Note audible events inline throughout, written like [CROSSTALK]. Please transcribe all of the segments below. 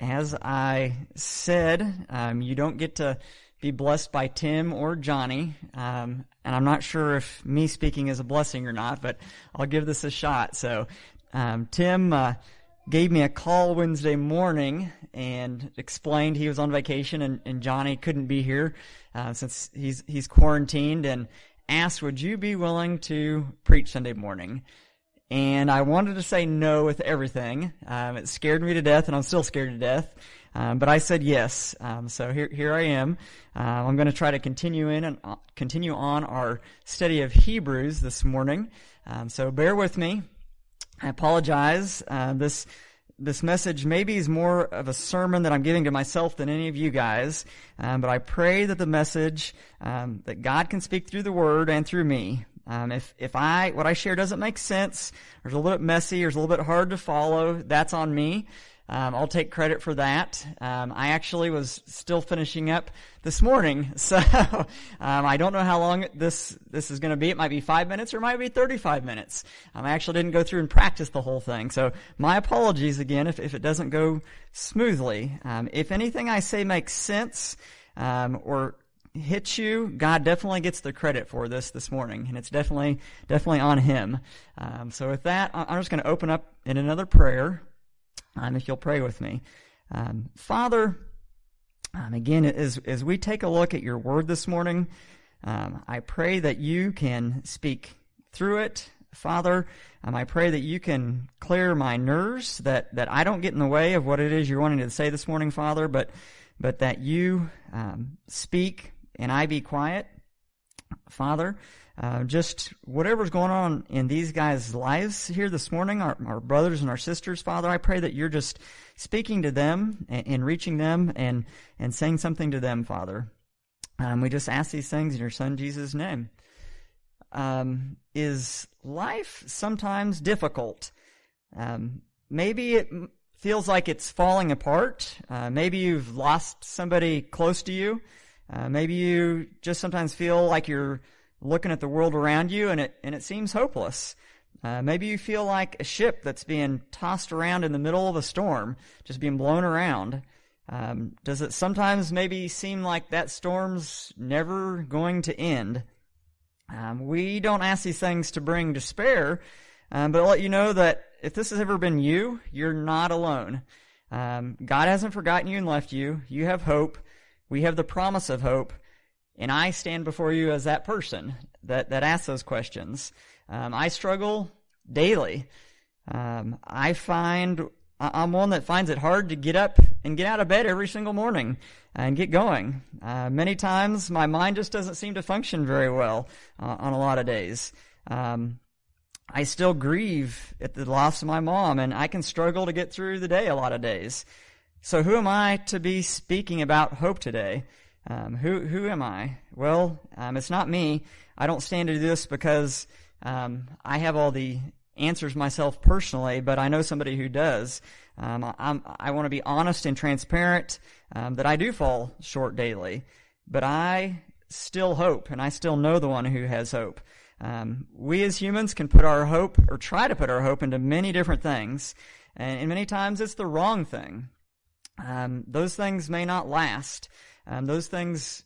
as I said, um, you don't get to be blessed by Tim or Johnny. Um, and I'm not sure if me speaking is a blessing or not, but I'll give this a shot. So, um, Tim uh, gave me a call Wednesday morning and explained he was on vacation and, and Johnny couldn't be here uh, since he's he's quarantined and asked, "Would you be willing to preach Sunday morning?" And I wanted to say no with everything. Um, it scared me to death, and I'm still scared to death. Um, but I said yes. Um, so here, here I am. Uh, I'm going to try to continue in and uh, continue on our study of Hebrews this morning. Um, so bear with me. I apologize. Uh, this this message maybe is more of a sermon that I'm giving to myself than any of you guys. Um, but I pray that the message that God can speak through the Word and through me um, if if I what I share doesn't make sense, or is a little bit messy, or is a little bit hard to follow, that's on me. Um, I'll take credit for that. Um, I actually was still finishing up this morning, [LAUGHS] so um, I don't know how long this this is going to be. It might be five minutes, or it might be thirty-five minutes. Um, I actually didn't go through and practice the whole thing, so my apologies again if if it doesn't go smoothly. Um, if anything I say makes sense, or hits you, God definitely gets the credit for this this morning, and it's definitely definitely on Him. Um, so with that, I'm just going to open up in another prayer. Um, if you'll pray with me, um, Father. Um, again, as as we take a look at Your Word this morning, um, I pray that You can speak through it. Father, um, I pray that you can clear my nerves, that, that I don't get in the way of what it is you're wanting to say this morning, Father, but, but that you um, speak and I be quiet. Father, uh, just whatever's going on in these guys' lives here this morning, our, our, brothers and our sisters, Father, I pray that you're just speaking to them and, and reaching them and, and saying something to them, Father. Um, we just ask these things in your Son Jesus' name. Um, is life sometimes difficult? Um, maybe it feels like it's falling apart. Uh, maybe you've lost somebody close to you. Uh, maybe you just sometimes feel like you're looking at the world around you and it and it seems hopeless. Uh, maybe you feel like a ship that's being tossed around in the middle of a storm, just being blown around. Um, does it sometimes maybe seem like that storm's never going to end? Um, we don't ask these things to bring despair, um, but I'll let you know that if this has ever been you, you're not alone. Um, God hasn't forgotten you and left you. You have hope. We have the promise of hope, and I stand before you as that person that, that asks those questions. Um, I struggle daily. Um, I find I'm one that finds it hard to get up and get out of bed every single morning and get going. Uh, many times my mind just doesn't seem to function very well uh, on a lot of days. Um, I still grieve at the loss of my mom, and I can struggle to get through the day a lot of days. So who am I to be speaking about hope today? Um, who who am I? Well, um, it's not me. I don't stand to do this because um, I have all the answers myself personally, but I know somebody who does. Um, I'm, i want to be honest and transparent um, that I do fall short daily, but I still hope, and I still know the one who has hope. Um, we as humans can put our hope, or try to put our hope, into many different things, and, and many times it's the wrong thing um, those things may not last. Um, those things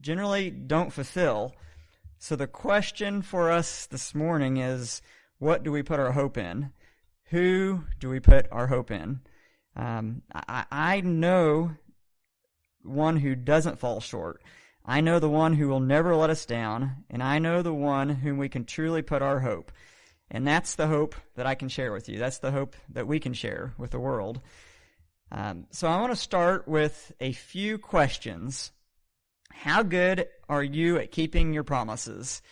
generally don't fulfill. So the question for us this morning is, what do we put our hope in? Who do we put our hope in? Um, I, I know one who doesn't fall short. I know the one who will never let us down, and I know the one whom we can truly put our hope. And that's the hope that I can share with you. That's the hope that we can share with the world. Um, so I want to start with a few questions. How good are you at keeping your promises?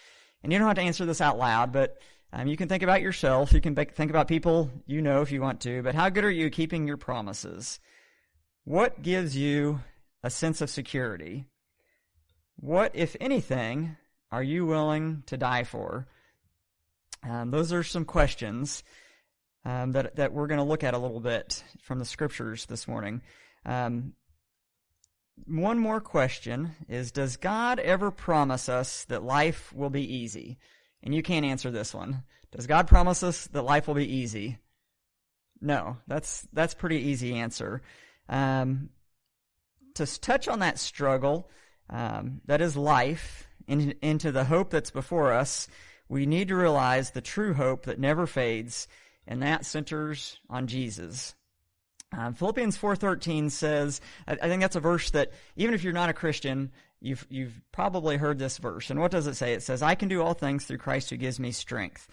And you don't have to answer this out loud, but um, you can think about yourself. You can think about people you know if you want to. But how good are you keeping your promises? What gives you a sense of security? What, if anything, are you willing to die for? Um, those are some questions um, that that we're going to look at a little bit from the scriptures this morning. Um, one more question is: Does God ever promise us that life will be easy? And you can't answer this one. Does God promise us that life will be easy? No, that's that's pretty easy answer. um, to touch on that struggle um, that is life in, into the hope that's before us, we need to realize the true hope that never fades, and that centers on Jesus. Um, Philippians 4:13 says, I, I think that's a verse that even if you're not a Christian, you've you've probably heard this verse. And what does it say? It says, "I can do all things through Christ who gives me strength."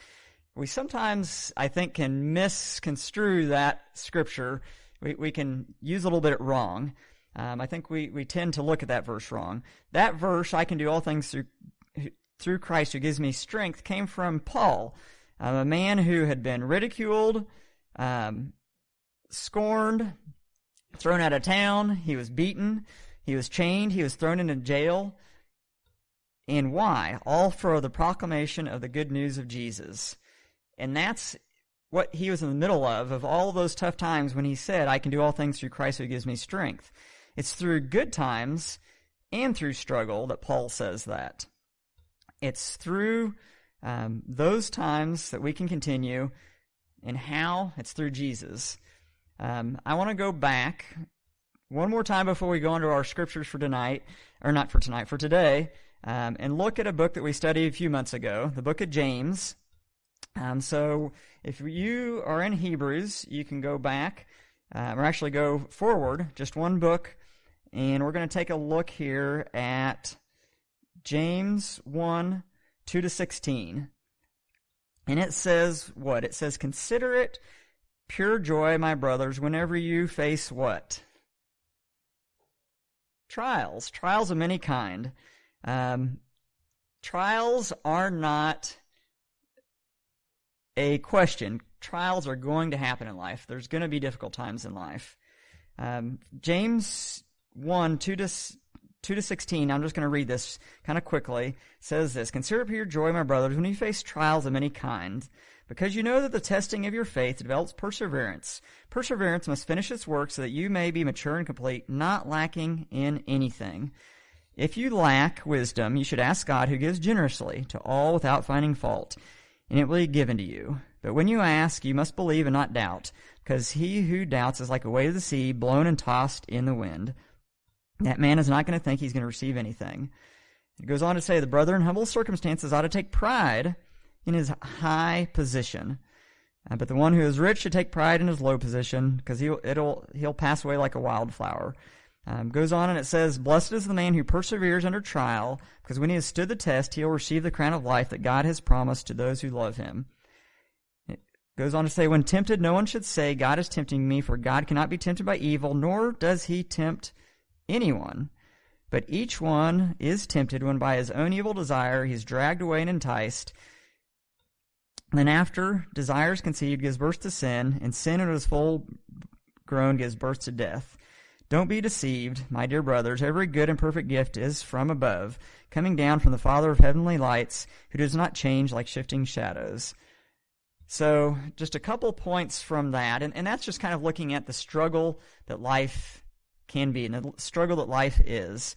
We sometimes, I think, can misconstrue that scripture. We we can use a little bit wrong. Um, I think we we tend to look at that verse wrong. That verse, "I can do all things through through Christ who gives me strength," came from Paul, um, a man who had been ridiculed. Um, scorned, thrown out of town, he was beaten, he was chained, he was thrown into jail. And why? All for the proclamation of the good news of Jesus. And that's what he was in the middle of, of all those tough times when he said, I can do all things through Christ who gives me strength. It's through good times and through struggle that Paul says that. It's through um, those times that we can continue. And how? It's through Jesus. Um, I want to go back one more time before we go into our scriptures for tonight, or not for tonight, for today, um, and look at a book that we studied a few months ago, the book of James. Um, so if you are in Hebrews, you can go back, um, or actually go forward, just one book, and we're going to take a look here at James 1, 2 to 16. And it says what? It says, Consider it pure joy, my brothers, whenever you face what? Trials. Trials of many kind. Um, trials are not a question. Trials are going to happen in life. There's going to be difficult times in life. Um, James 1, 2 to, 2 to 16, I'm just going to read this kind of quickly, says this, Consider pure joy, my brothers, when you face trials of many kinds, because you know that the testing of your faith develops perseverance. Perseverance must finish its work so that you may be mature and complete, not lacking in anything. If you lack wisdom, you should ask God who gives generously to all without finding fault, and it will be given to you. But when you ask, you must believe and not doubt, because he who doubts is like a wave of the sea, blown and tossed in the wind. That man is not going to think he's going to receive anything. It goes on to say, the brother in humble circumstances ought to take pride in his high position. Uh, but the one who is rich should take pride in his low position, because he'll it'll he'll pass away like a wildflower. Um, goes on and it says, "Blessed is the man who perseveres under trial, because when he has stood the test, he'll receive the crown of life that God has promised to those who love Him." It goes on to say, "When tempted, no one should say, God is tempting me, for God cannot be tempted by evil, nor does He tempt anyone." But each one is tempted when by his own evil desire he is dragged away and enticed. Then after desire conceived gives birth to sin, and sin when it is full grown gives birth to death. Don't be deceived, my dear brothers. Every good and perfect gift is from above, coming down from the Father of heavenly lights, who does not change like shifting shadows. So, just a couple points from that, and, and that's just kind of looking at the struggle that life can be and the struggle that life is.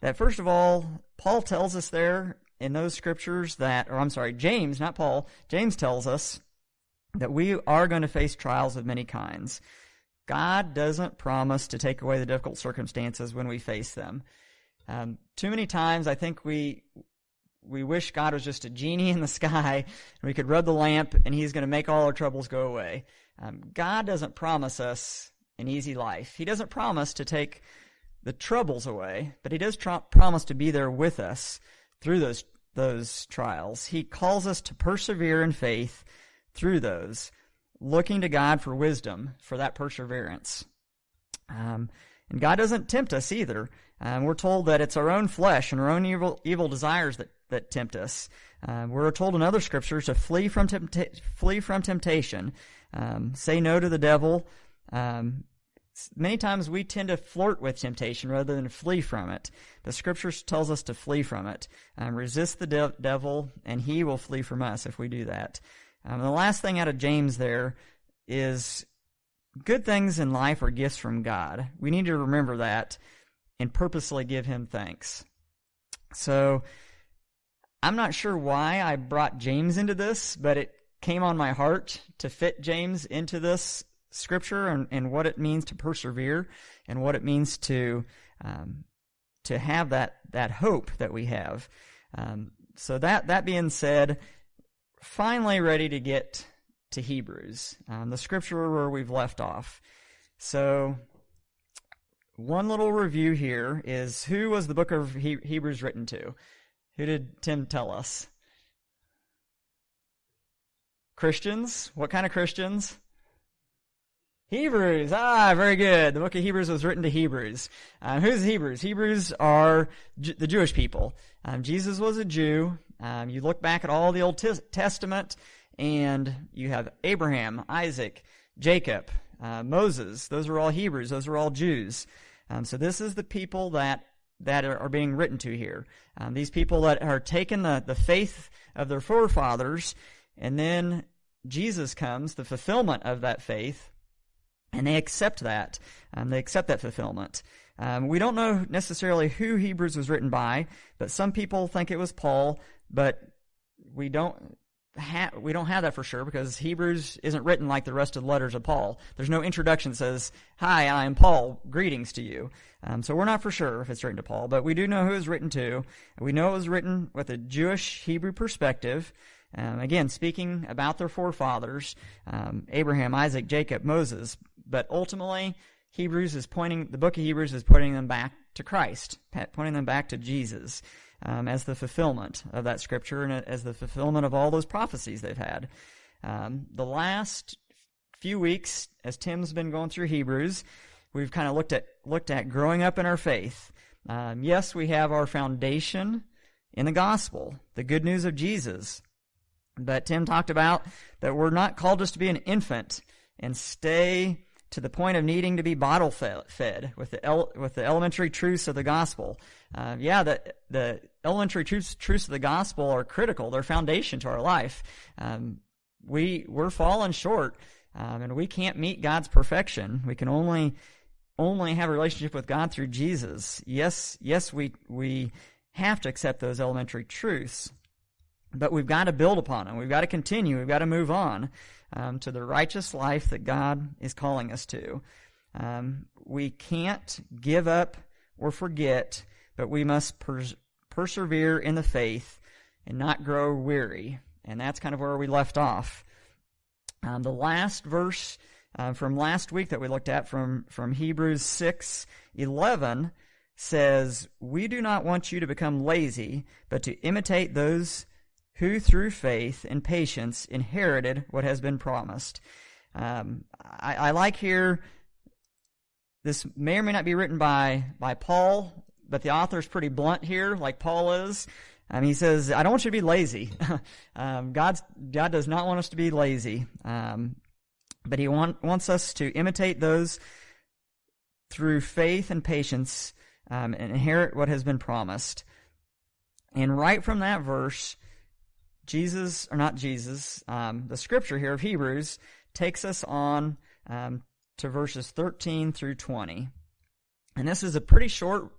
That first of all, Paul tells us there in those scriptures that, or I'm sorry, James, not Paul, James tells us that we are going to face trials of many kinds. God doesn't promise to take away the difficult circumstances when we face them. Um, too many times, I think we we wish God was just a genie in the sky and we could rub the lamp and He's going to make all our troubles go away. Um, God doesn't promise us an easy life. He doesn't promise to take the troubles away, but He does tr- promise to be there with us through those those trials. He calls us to persevere in faith through those, looking to God for wisdom for that perseverance. Um, and God doesn't tempt us either. Um, we're told that it's our own flesh and our own evil, evil desires that, that tempt us. Um, we're told in other scriptures to flee from tempta- flee from temptation, um, say no to the devil, um, many times we tend to flirt with temptation rather than flee from it. The scripture tells us to flee from it. Um, resist the de- devil, and he will flee from us if we do that. Um, the last thing out of James there is good things in life are gifts from God. We need to remember that and purposely give him thanks. So, I'm not sure why I brought James into this, but it came on my heart to fit James into this Scripture and, and what it means to persevere and what it means to um, to have that that hope that we have. Um, so that that being said, finally ready to get to Hebrews, um, the scripture where we've left off. So one little review here is who was the book of he- Hebrews written to? Who did Tim tell us? Christians. What kind of Christians? Hebrews. Ah, very good. The book of Hebrews was written to Hebrews. Um, who's Hebrews? Hebrews are J- the Jewish people. Um, Jesus was a Jew. Um, you look back at all the Old T- Testament, and you have Abraham, Isaac, Jacob, uh, Moses. Those are all Hebrews. Those are all Jews. Um, so this is the people that that are, are being written to here. Um, these people that are taking the, the faith of their forefathers, and then Jesus comes, the fulfillment of that faith, and they accept that. Um, they accept that fulfillment. Um, we don't know necessarily who Hebrews was written by, but some people think it was Paul, but we don't ha- we don't have that for sure because Hebrews isn't written like the rest of the letters of Paul. There's no introduction that says, "Hi, I am Paul. Greetings to you." Um, so we're not for sure if it's written to Paul, but we do know who it was written to. We know it was written with a Jewish Hebrew perspective. Um, again, speaking about their forefathers, um, Abraham, Isaac, Jacob, Moses, but ultimately, Hebrews is pointing, the book of Hebrews is pointing them back to Christ, pointing them back to Jesus um, as the fulfillment of that scripture and as the fulfillment of all those prophecies they've had. Um, the last few weeks, as Tim's been going through Hebrews, we've kind of looked at looked at growing up in our faith. Um, yes, we have our foundation in the gospel, the good news of Jesus. But Tim talked about that we're not called just to be an infant and stay to the point of needing to be bottle fed with the el- with the elementary truths of the gospel. Uh, yeah, the the elementary truths truths of the gospel are critical; they're foundation to our life. Um, we we're falling short, um, and we can't meet God's perfection. We can only only have a relationship with God through Jesus. Yes, yes, we we have to accept those elementary truths, but we've got to build upon them. We've got to continue. We've got to move on um, to the righteous life that God is calling us to. Um, we can't give up or forget, but we must pers- persevere in the faith and not grow weary. And that's kind of where we left off. Um, the last verse uh, from last week that we looked at from, from Hebrews 6 11 says, We do not want you to become lazy, but to imitate those who through faith and patience inherited what has been promised. Um, I, I, like here, this may or may not be written by, by Paul, but the author is pretty blunt here, like Paul is. Um, he says, I don't want you to be lazy. [LAUGHS] um, God's, God does not want us to be lazy. Um, but he want, wants us to imitate those through faith and patience um, and inherit what has been promised. And right from that verse, Jesus, or not Jesus, um, the scripture here of Hebrews takes us on um, to verses 13 through 20. And this is a pretty short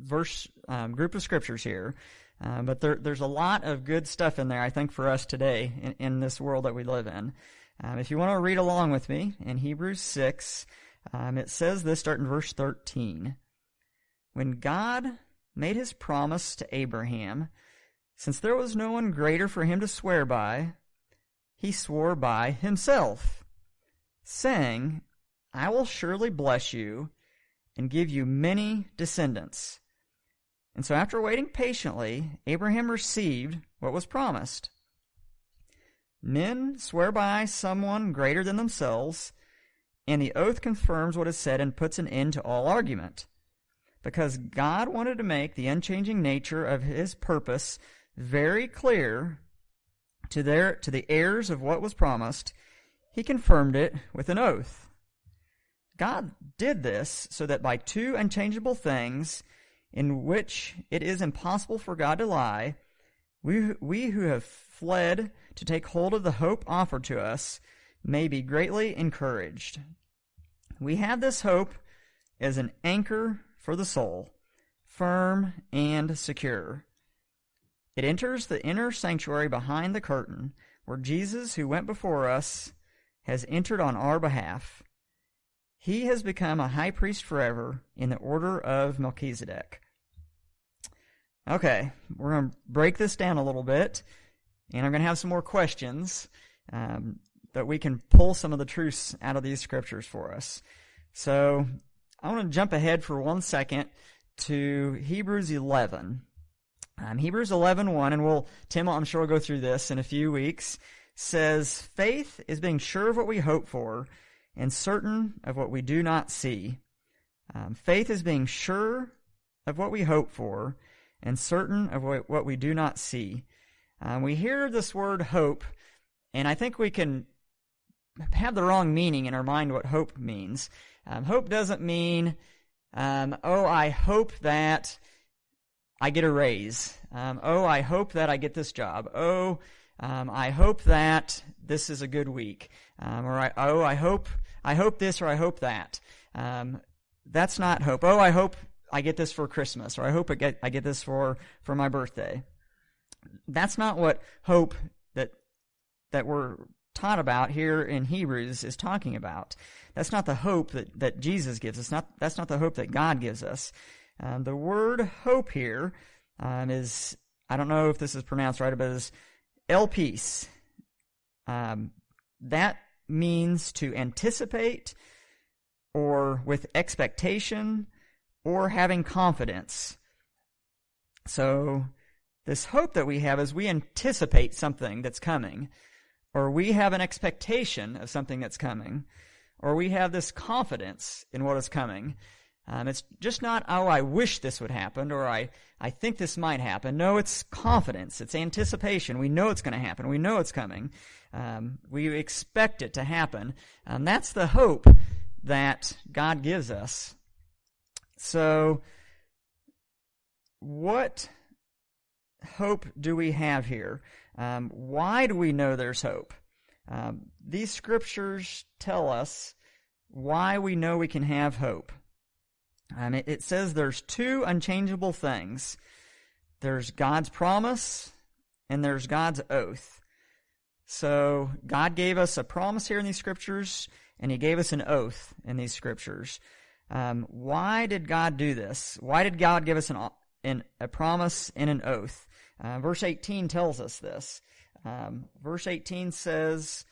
verse um, group of scriptures here, uh, but there, there's a lot of good stuff in there, I think, for us today in, in this world that we live in. Um, if you want to read along with me in Hebrews 6, um, it says this starting verse 13. When God made his promise to Abraham, since there was no one greater for him to swear by, he swore by himself, saying, I will surely bless you and give you many descendants. And so after waiting patiently, Abraham received what was promised. Men swear by someone greater than themselves, and the oath confirms what is said and puts an end to all argument. Because God wanted to make the unchanging nature of his purpose very clear to their to the heirs of what was promised, he confirmed it with an oath. God did this so that by two unchangeable things in which it is impossible for God to lie, we, we who have fled to take hold of the hope offered to us may be greatly encouraged. We have this hope as an anchor for the soul, firm and secure. It enters the inner sanctuary behind the curtain, where Jesus, who went before us, has entered on our behalf. he has become a high priest forever in the order of Melchizedek. Okay, we're going to break this down a little bit, and I'm going to have some more questions um, that we can pull some of the truths out of these scriptures for us. So I want to jump ahead for one second to Hebrews 11. Um, Hebrews 11, 1, and we'll, Tim, I'm sure we'll go through this in a few weeks, says, Faith is being sure of what we hope for and certain of what we do not see. Um, faith is being sure of what we hope for and certain of what, what we do not see. Um, we hear this word hope, and I think we can have the wrong meaning in our mind what hope means. Um, hope doesn't mean, um, oh, I hope that I get a raise. Um, oh, I hope that I get this job. Oh, um, I hope that this is a good week. Um, or I, oh, I hope I hope this or I hope that. Um, that's not hope. Oh, I hope I get this for Christmas, or I hope I get I get this for for my birthday. That's not what hope that that we're taught about here in Hebrews is talking about. That's not the hope that, that Jesus gives us. Not that's not the hope that God gives us. Um, the word hope here um, is, I don't know if this is pronounced right, but it's elpis. Um, that means to anticipate or with expectation or having confidence. So, this hope that we have is we anticipate something that's coming, or we have an expectation of something that's coming, or we have this confidence in what is coming. Um, it's just not, oh, I wish this would happen, or I, I think this might happen. No, it's confidence. It's anticipation. We know it's going to happen. We know it's coming. Um, we expect it to happen. And that's the hope that God gives us. So, what hope do we have here? Um, why do we know there's hope? Um, these scriptures tell us why we know we can have hope. Um, it, it says there's two unchangeable things there's God's promise and there's God's oath. So God gave us a promise here in these scriptures, and He gave us an oath in these scriptures. Um, why did God do this? Why did God give us an, an a promise and an oath? Uh, verse 18 tells us this. Um, verse 18 says,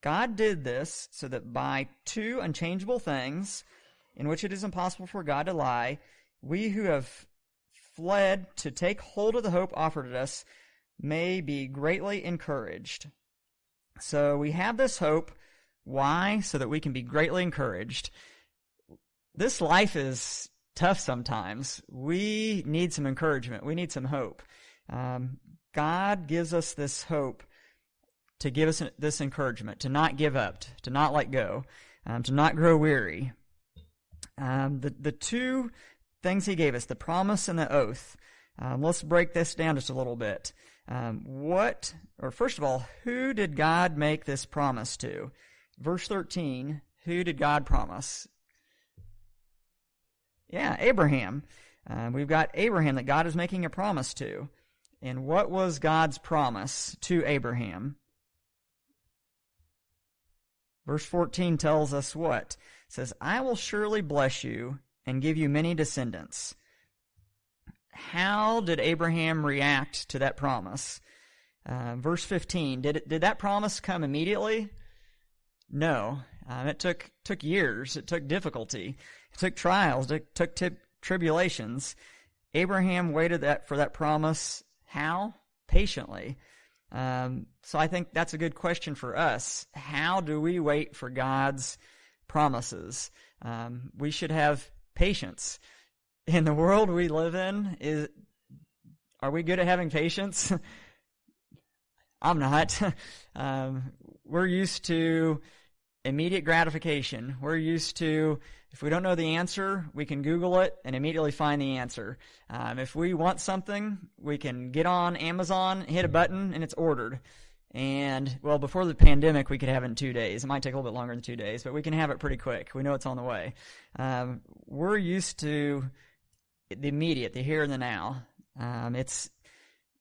God did this so that by two unchangeable things, in which it is impossible for God to lie, we who have fled to take hold of the hope offered to us may be greatly encouraged. So we have this hope. Why? So that we can be greatly encouraged. This life is tough sometimes. We need some encouragement. We need some hope. Um, God gives us this hope to give us this encouragement, to not give up, to not let go, um, to not grow weary. Um, the, the two things he gave us, the promise and the oath, um, let's break this down just a little bit. Um, what, or first of all, who did God make this promise to? Verse 13, who did God promise? Yeah, Abraham. Uh, we've got Abraham that God is making a promise to. And what was God's promise to Abraham? Verse 14 tells us what? Says, I will surely bless you and give you many descendants. How did Abraham react to that promise? Uh, verse 15, did, it, did that promise come immediately? No. Um, it took, took years. It took difficulty. It took trials. It took t- tribulations. Abraham waited that, for that promise. How? Patiently. Um, so I think that's a good question for us. How do we wait for God's promises. Um, we should have patience. In the world we live in, is are we good at having patience? [LAUGHS] I'm not. [LAUGHS] um, we're used to immediate gratification. We're used to, if we don't know the answer, we can Google it and immediately find the answer. Um, if we want something, we can get on Amazon, hit a button, and it's ordered. And well, before the pandemic, we could have it in two days. It might take a little bit longer than two days, but we can have it pretty quick. We know it's on the way. Um, we're used to the immediate, the here and the now. Um, it's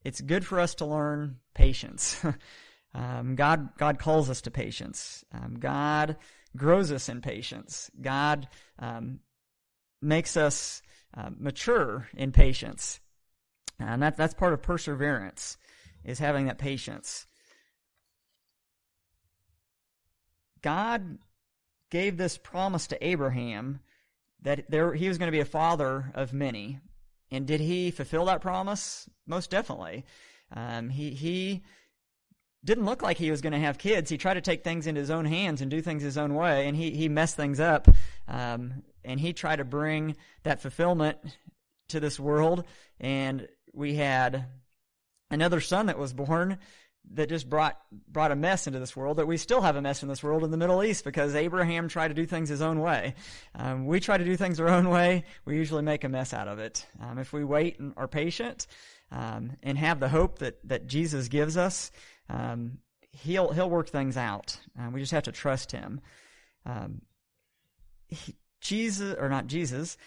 it's good for us to learn patience. [LAUGHS] um, God God calls us to patience. Um, God grows us in patience. God um, makes us uh, mature in patience. And that, that's part of perseverance, is having that patience. God gave this promise to Abraham that there, he was going to be a father of many. And did he fulfill that promise? Most definitely. Um, he, he didn't look like he was going to have kids. He tried to take things into his own hands and do things his own way, and he, he messed things up. Um, and he tried to bring that fulfillment to this world. And we had another son that was born that just brought brought a mess into this world. That we still have a mess in this world in the Middle East because Abraham tried to do things his own way. Um, we try to do things our own way. We usually make a mess out of it. Um, if we wait and are patient um, and have the hope that that Jesus gives us, um, he'll he'll work things out. Uh, we just have to trust him. Um, he, Jesus or not Jesus,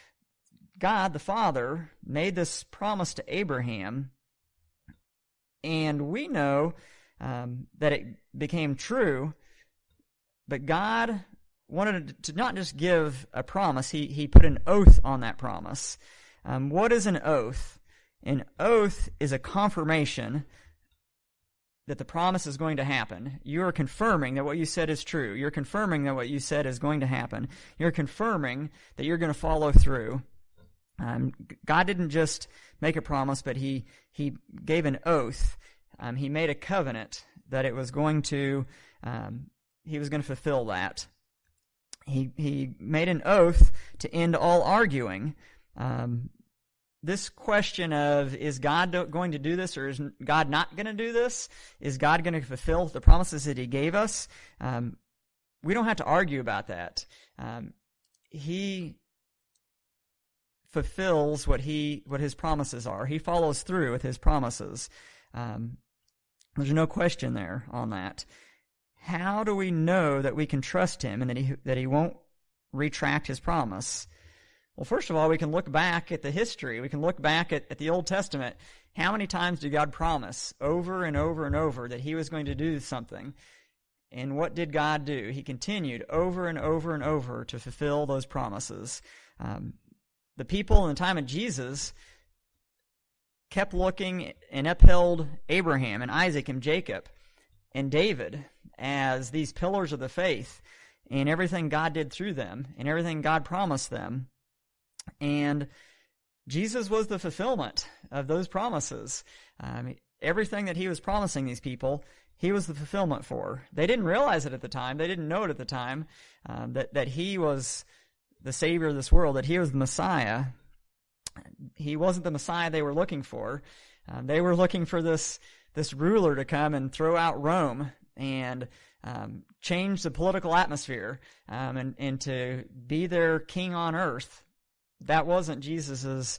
God the Father made this promise to Abraham and we know um, that it became true. But God wanted to not just give a promise; he he put an oath on that promise. Um, what is an oath? An oath is a confirmation that the promise is going to happen. You are confirming that what you said is true. You're confirming that what you said is going to happen. You're confirming that you're going to follow through. Um, God didn't just make a promise, but he he gave an oath. Um, he made a covenant that it was going to um, he was going to fulfill that. He he made an oath to end all arguing. Um, this question of is God going to do this or is God not going to do this? Is God going to fulfill the promises that He gave us? Um, we don't have to argue about that. Um, he fulfills what he what his promises are. He follows through with his promises. Um, there's no question there on that. How do we know that we can trust him and that he that he won't retract his promise? Well, first of all, we can look back at the history. We can look back at, at the Old Testament. How many times did God promise over and over and over that he was going to do something? And what did God do? He continued over and over and over to fulfill those promises. Um, the people in the time of Jesus kept looking and upheld Abraham and Isaac and Jacob and David as these pillars of the faith and everything God did through them and everything God promised them. And Jesus was the fulfillment of those promises. Um, everything that he was promising these people, he was the fulfillment for. They didn't realize it at the time. They didn't know it at the time um, that that he was the Savior of this world, that he was the Messiah. He wasn't the Messiah they were looking for. Um, they were looking for this this ruler to come and throw out Rome and um, change the political atmosphere um, and and to be their king on earth. That wasn't Jesus's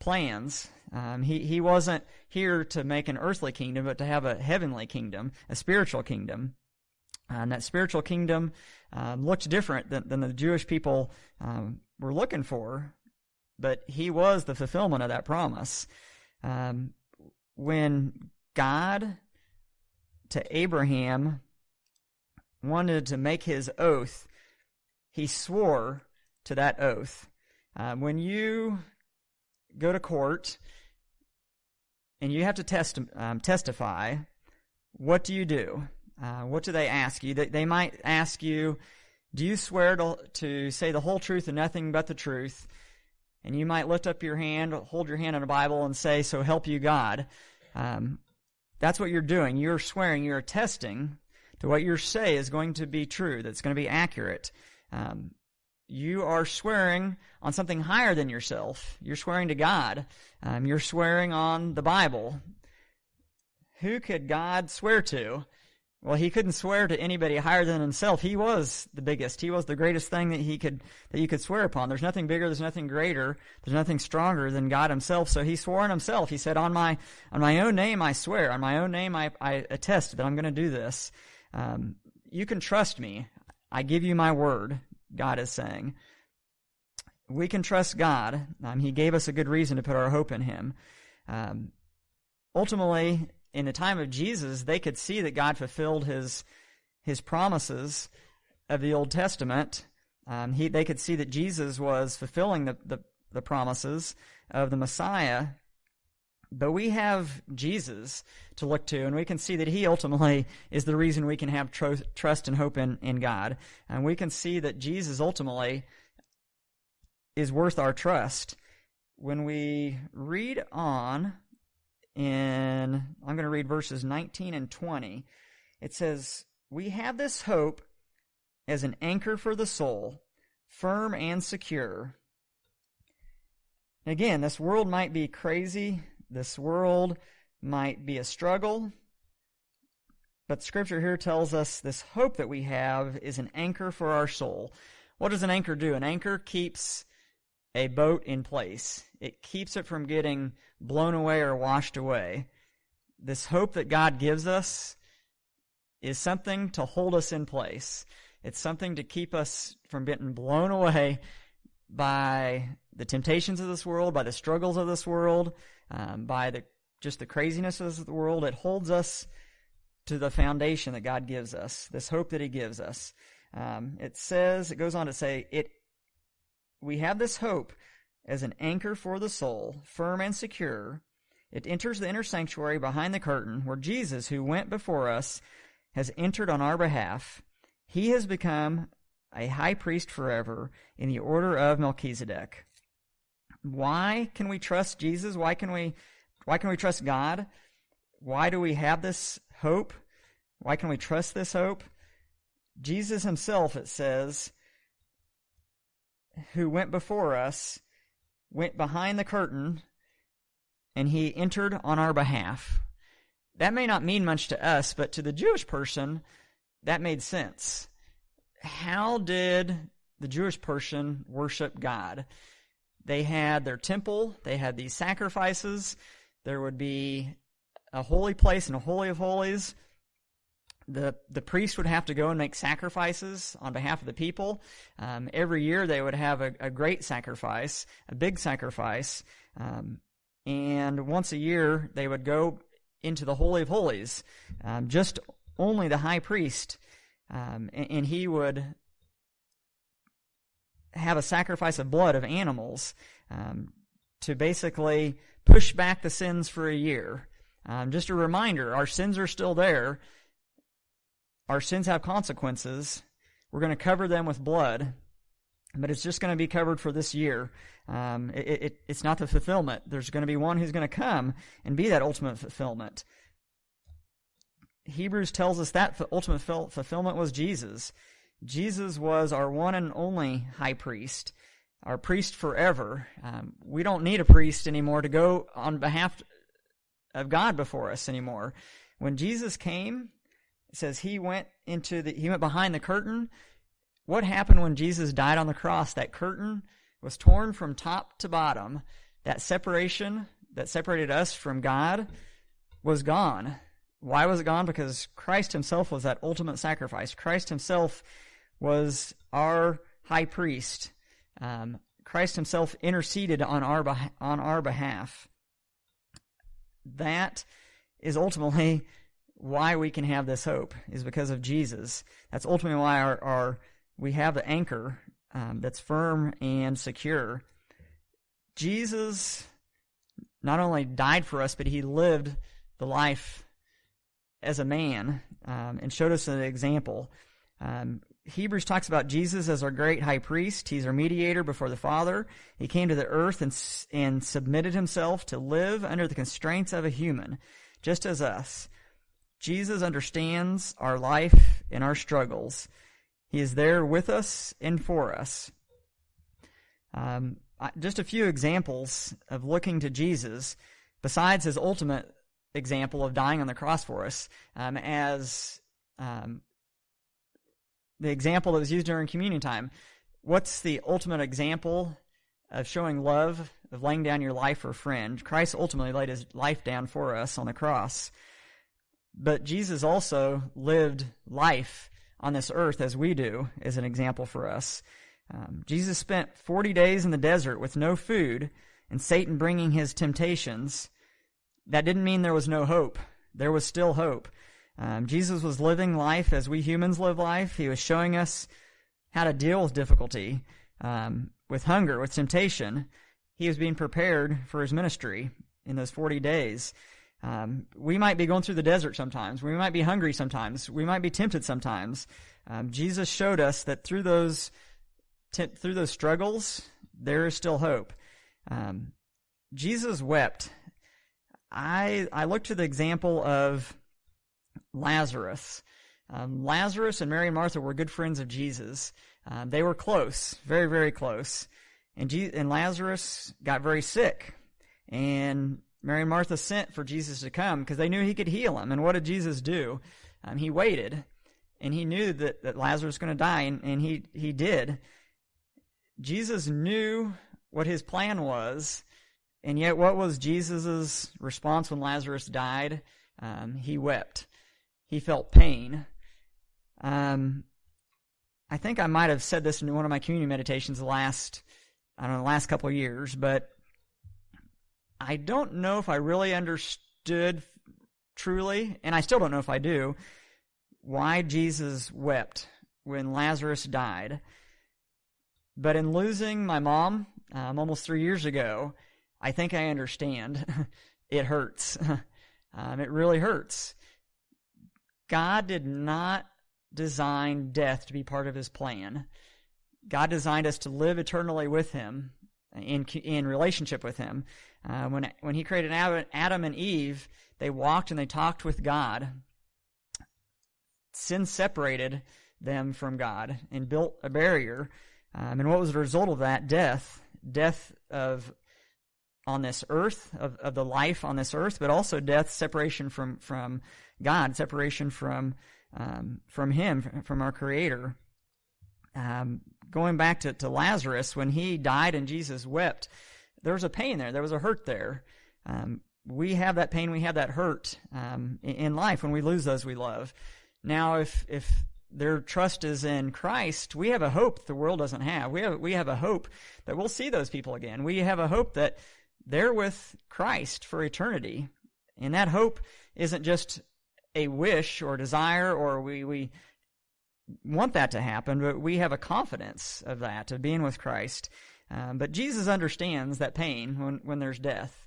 plans. Um, he he wasn't here to make an earthly kingdom, but to have a heavenly kingdom, a spiritual kingdom. And that spiritual kingdom um, looked different than, than the Jewish people um, were looking for, but he was the fulfillment of that promise. Um, when God to Abraham wanted to make his oath, he swore to that oath. Uh, when you go to court and you have to test, um, testify, what do you do? Uh, what do they ask you? They, they might ask you, do you swear to, to say the whole truth and nothing but the truth? And you might lift up your hand, hold your hand on a Bible, and say, So help you God. Um, that's what you're doing. You're swearing, you're attesting to what you say is going to be true, that's going to be accurate. Um, you are swearing on something higher than yourself. You're swearing to God. Um, you're swearing on the Bible. Who could God swear to? Well, he couldn't swear to anybody higher than himself. He was the biggest. He was the greatest thing that he could that you could swear upon. There's nothing bigger, there's nothing greater, there's nothing stronger than God himself. So he swore on himself. He said, "On my on my own name I swear. On my own name I, I attest that I'm going to do this. Um, you can trust me. I give you my word." God is saying. We can trust God. Um, he gave us a good reason to put our hope in Him. Um, ultimately, in the time of Jesus, they could see that God fulfilled his his promises of the Old Testament, um, he, they could see that Jesus was fulfilling the, the, the promises of the Messiah. But we have Jesus to look to, and we can see that He ultimately is the reason we can have trust and hope in, in God. And we can see that Jesus ultimately is worth our trust. When we read on in, I'm going to read verses 19 and 20, it says, We have this hope as an anchor for the soul, firm and secure. Again, this world might be crazy. This world might be a struggle. But scripture here tells us this hope that we have is an anchor for our soul. What does an anchor do? An anchor keeps a boat in place. It keeps it from getting blown away or washed away. This hope that God gives us is something to hold us in place. It's something to keep us from getting blown away by the temptations of this world, by the struggles of this world, um, by the just the craziness of the world. It holds us to the foundation that God gives us, this hope that He gives us. Um, it says, it goes on to say, it. We have this hope as an anchor for the soul, firm and secure. It enters the inner sanctuary behind the curtain, where Jesus, who went before us, has entered on our behalf. He has become a high priest forever in the order of Melchizedek. Why can we trust Jesus? Why can we why can we trust God? Why do we have this hope? Why can we trust this hope? Jesus himself, it says, who went before us, went behind the curtain, and he entered on our behalf. That may not mean much to us, but to the Jewish person, that made sense. How did the Jewish person worship God? They had their temple, they had these sacrifices, there would be a holy place and a holy of holies. The the priest would have to go and make sacrifices on behalf of the people. Um, every year they would have a, a, great sacrifice, a big sacrifice, um, and once a year they would go into the holy of holies. Um, just only the high priest, um, and, and he would have a sacrifice of blood of animals um, to basically push back the sins for a year. Um, just a reminder, our sins are still there. Our sins have consequences. We're going to cover them with blood, but it's just going to be covered for this year. Um, it, it, it's not the fulfillment. There's going to be one who's going to come and be that ultimate fulfillment. Hebrews tells us that ultimate fulfillment was Jesus. Jesus was our one and only high priest, our priest forever. Um, we don't need a priest anymore to go on behalf of God before us anymore. When Jesus came, it says he went into the he went behind the curtain. What happened when Jesus died on the cross? That curtain was torn from top to bottom. That separation that separated us from God was gone. Why was it gone? Because Christ himself was that ultimate sacrifice. Christ himself was our high priest. Um, Christ himself interceded on our, on our behalf. That is ultimately why we can have this hope, is because of Jesus. That's ultimately why our, our we have the anchor um, that's firm and secure. Jesus not only died for us, but he lived the life as a man um, and showed us an example. Um, Hebrews talks about Jesus as our great high priest. He's our mediator before the Father. He came to the earth and, and submitted himself to live under the constraints of a human, just as us. Jesus understands our life and our struggles. He is there with us and for us. Um, just a few examples of looking to Jesus, besides his ultimate example of dying on the cross for us um, as um, the example that was used during communion time. What's the ultimate example of showing love, of laying down your life for a friend? Christ ultimately laid his life down for us on the cross. But Jesus also lived life on this earth as we do, as an example for us. Um, Jesus spent 40 days in the desert with no food and Satan bringing his temptations that didn't mean there was no hope. There was still hope. Um, Jesus was living life as we humans live life. He was showing us how to deal with difficulty, um, with hunger, with temptation. He was being prepared for his ministry in those 40 days. Um, we might be going through the desert sometimes. We might be hungry sometimes. We might be tempted sometimes. Um, Jesus showed us that through those through those struggles, there is still hope. Um, Jesus wept. I I look to the example of Lazarus. Um, Lazarus and Mary and Martha were good friends of Jesus. Um, they were close, very very close, and and Lazarus got very sick, and Mary and Martha sent for Jesus to come because they knew he could heal him. And what did Jesus do? Um, he waited, and he knew that, that Lazarus was going to die, and, and he, he did. Jesus knew what his plan was, and yet what was Jesus' response when Lazarus died? Um, he wept. He felt pain. Um, I think I might have said this in one of my community meditations the last, I don't know, the last couple of years, but I don't know if I really understood truly, and I still don't know if I do, why Jesus wept when Lazarus died. But in losing my mom um, almost three years ago, I think I understand. [LAUGHS] it hurts. [LAUGHS] um, it really hurts. God did not design death to be part of his plan. God designed us to live eternally with him in in relationship with him. Uh, when when he created Adam and Eve, they walked and they talked with God. Sin separated them from God and built a barrier. Um, and what was the result of that? Death. Death of on this earth, of, of the life on this earth, but also death, separation from, from God, separation from um, from Him, from our Creator. Um, going back to, to Lazarus, when he died and Jesus wept, there was a pain there. There was a hurt there. Um, we have that pain, we have that hurt um, in life when we lose those we love. Now, if if their trust is in Christ, we have a hope the world doesn't have. We have we have a hope that we'll see those people again. We have a hope that they're with Christ for eternity, and that hope isn't just a wish or desire, or we we want that to happen, but we have a confidence of that of being with Christ. Um, but Jesus understands that pain when, when there's death.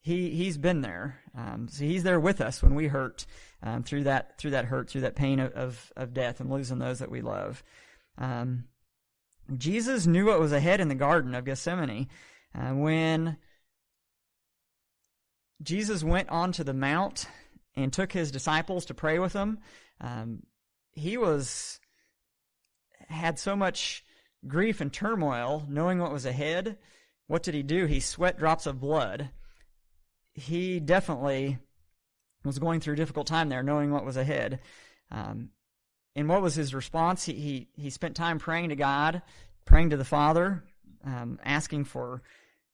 He he's been there, um, so he's there with us when we hurt um, through that through that hurt through that pain of, of, of death and losing those that we love. Um, Jesus knew what was ahead in the Garden of Gethsemane uh, when Jesus went onto the mount and took his disciples to pray with him. Um, he was had so much grief and turmoil, knowing what was ahead, what did he do? He sweat drops of blood. He definitely was going through a difficult time there, knowing what was ahead. Um, and what was his response? He, he, he spent time praying to God, praying to the Father, um, asking for,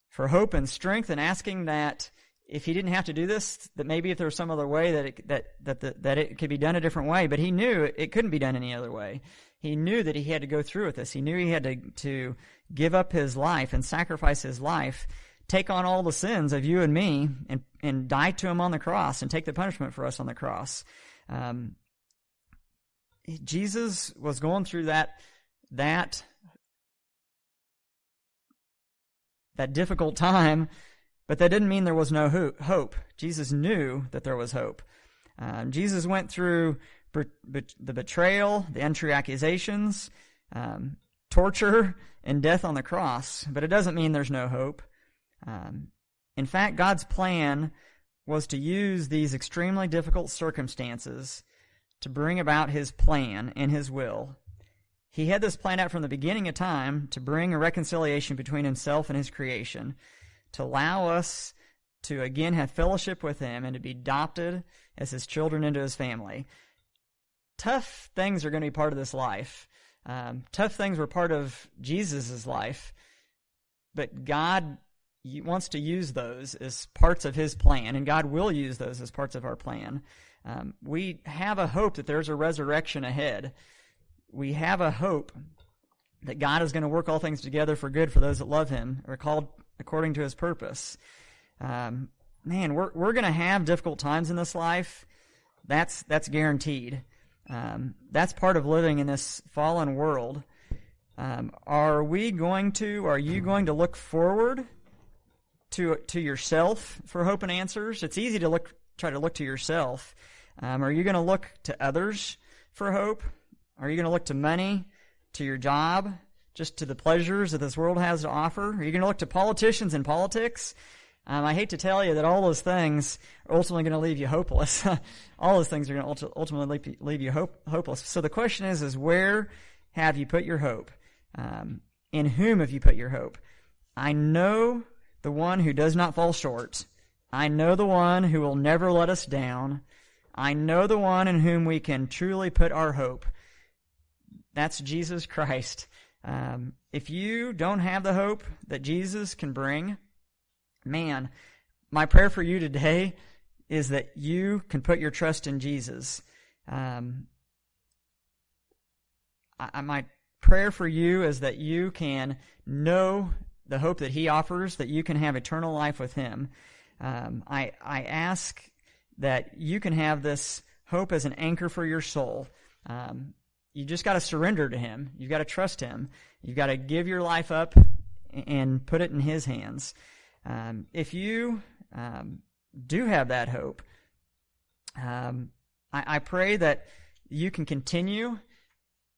for hope and strength, and asking that if he didn't have to do this, that maybe if there was some other way that it, that that the, that it could be done a different way. But he knew it couldn't be done any other way he knew that he had to go through with this. He knew he had to, to give up his life and sacrifice his life, take on all the sins of you and me, and, and die to him on the cross and take the punishment for us on the cross. Um, Jesus was going through that, that, that difficult time, but that didn't mean there was no hope. Jesus knew that there was hope. Um, Jesus went through the betrayal, the entry accusations, um, torture, and death on the cross. But it doesn't mean there's no hope. Um, in fact, God's plan was to use these extremely difficult circumstances to bring about His plan and His will. He had this planned out from the beginning of time to bring a reconciliation between Himself and His creation, to allow us to again have fellowship with Him and to be adopted as His children into His family tough things are going to be part of this life. Um, tough things were part of Jesus' life, but God wants to use those as parts of His plan, and God will use those as parts of our plan. Um, we have a hope that there's a resurrection ahead. We have a hope that God is going to work all things together for good for those that love Him, or called according to His purpose. Um, man, we're we're going to have difficult times in this life. That's that's guaranteed. Um, that's part of living in this fallen world. Um, are we going to, are you going to look forward to, to yourself for hope and answers? It's easy to look, try to look to yourself. Um, are you going to look to others for hope? Are you going to look to money, to your job, just to the pleasures that this world has to offer? Are you going to look to politicians and politics? Um, I hate to tell you that all those things are ultimately going to leave you hopeless. [LAUGHS] all those things are going to ultimately leave you hope, hopeless. So the question is, is where have you put your hope? Um, in whom have you put your hope? I know the one who does not fall short. I know the one who will never let us down. I know the one in whom we can truly put our hope. That's Jesus Christ. Um, if you don't have the hope that Jesus can bring, man, my prayer for you today is that you can put your trust in Jesus. Um, I, my prayer for you is that you can know the hope that He offers, that you can have eternal life with Him. Um, I I ask that you can have this hope as an anchor for your soul. Um, you just got to surrender to Him. You've got to trust Him. You've got to give your life up and put it in His hands. Um, if you um, do have that hope, um, I, I pray that you can continue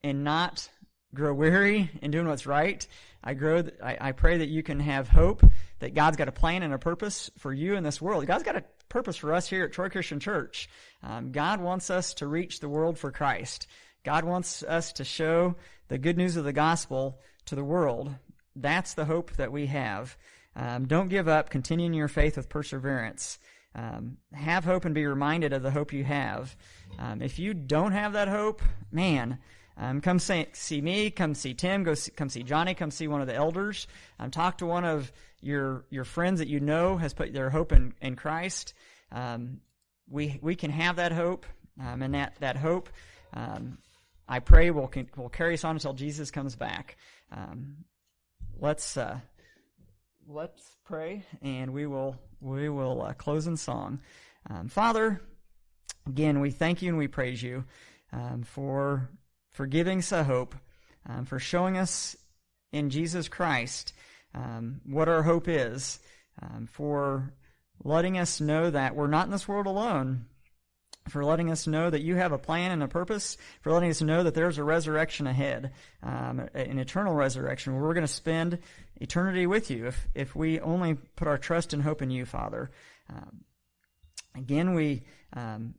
and not grow weary in doing what's right. I grow. I, I pray that you can have hope that God's got a plan and a purpose for you in this world. God's got a purpose for us here at Troy Christian Church. Um, God wants us to reach the world for Christ. God wants us to show the good news of the gospel to the world. That's the hope that we have. Um, don't give up. Continue in your faith with perseverance. Um, have hope and be reminded of the hope you have. Um, if you don't have that hope, man, um, come see, see, me, come see Tim, go see, come see Johnny, come see one of the elders. Um, talk to one of your your friends that you know has put their hope in, in Christ. Um, we we can have that hope, and that that hope, I pray will will carry us on until Jesus comes back. Um, let's uh, let's pray, and we will we will uh, close in song. Father, again, we thank you and we praise you for for giving us a hope, um, for showing us in Jesus Christ um, what our hope is, um, for letting us know that we're not in this world alone, for letting us know that you have a plan and a purpose, for letting us know that there's a resurrection ahead, um, an eternal resurrection where we're going to spend eternity with you if, if we only put our trust and hope in you, Father. Um, again, we um,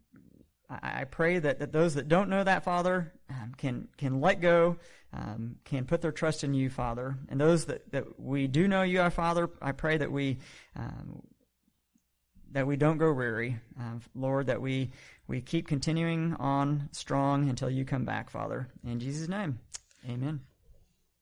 I, pray that, that those that don't know that, Father, um, can, can let go, um, can put their trust in you, Father. And those that, that we do know you, our Father, I pray that we, um, that we don't grow weary, uh, Lord, that we, we keep continuing on strong until you come back, Father. In Jesus' name, amen.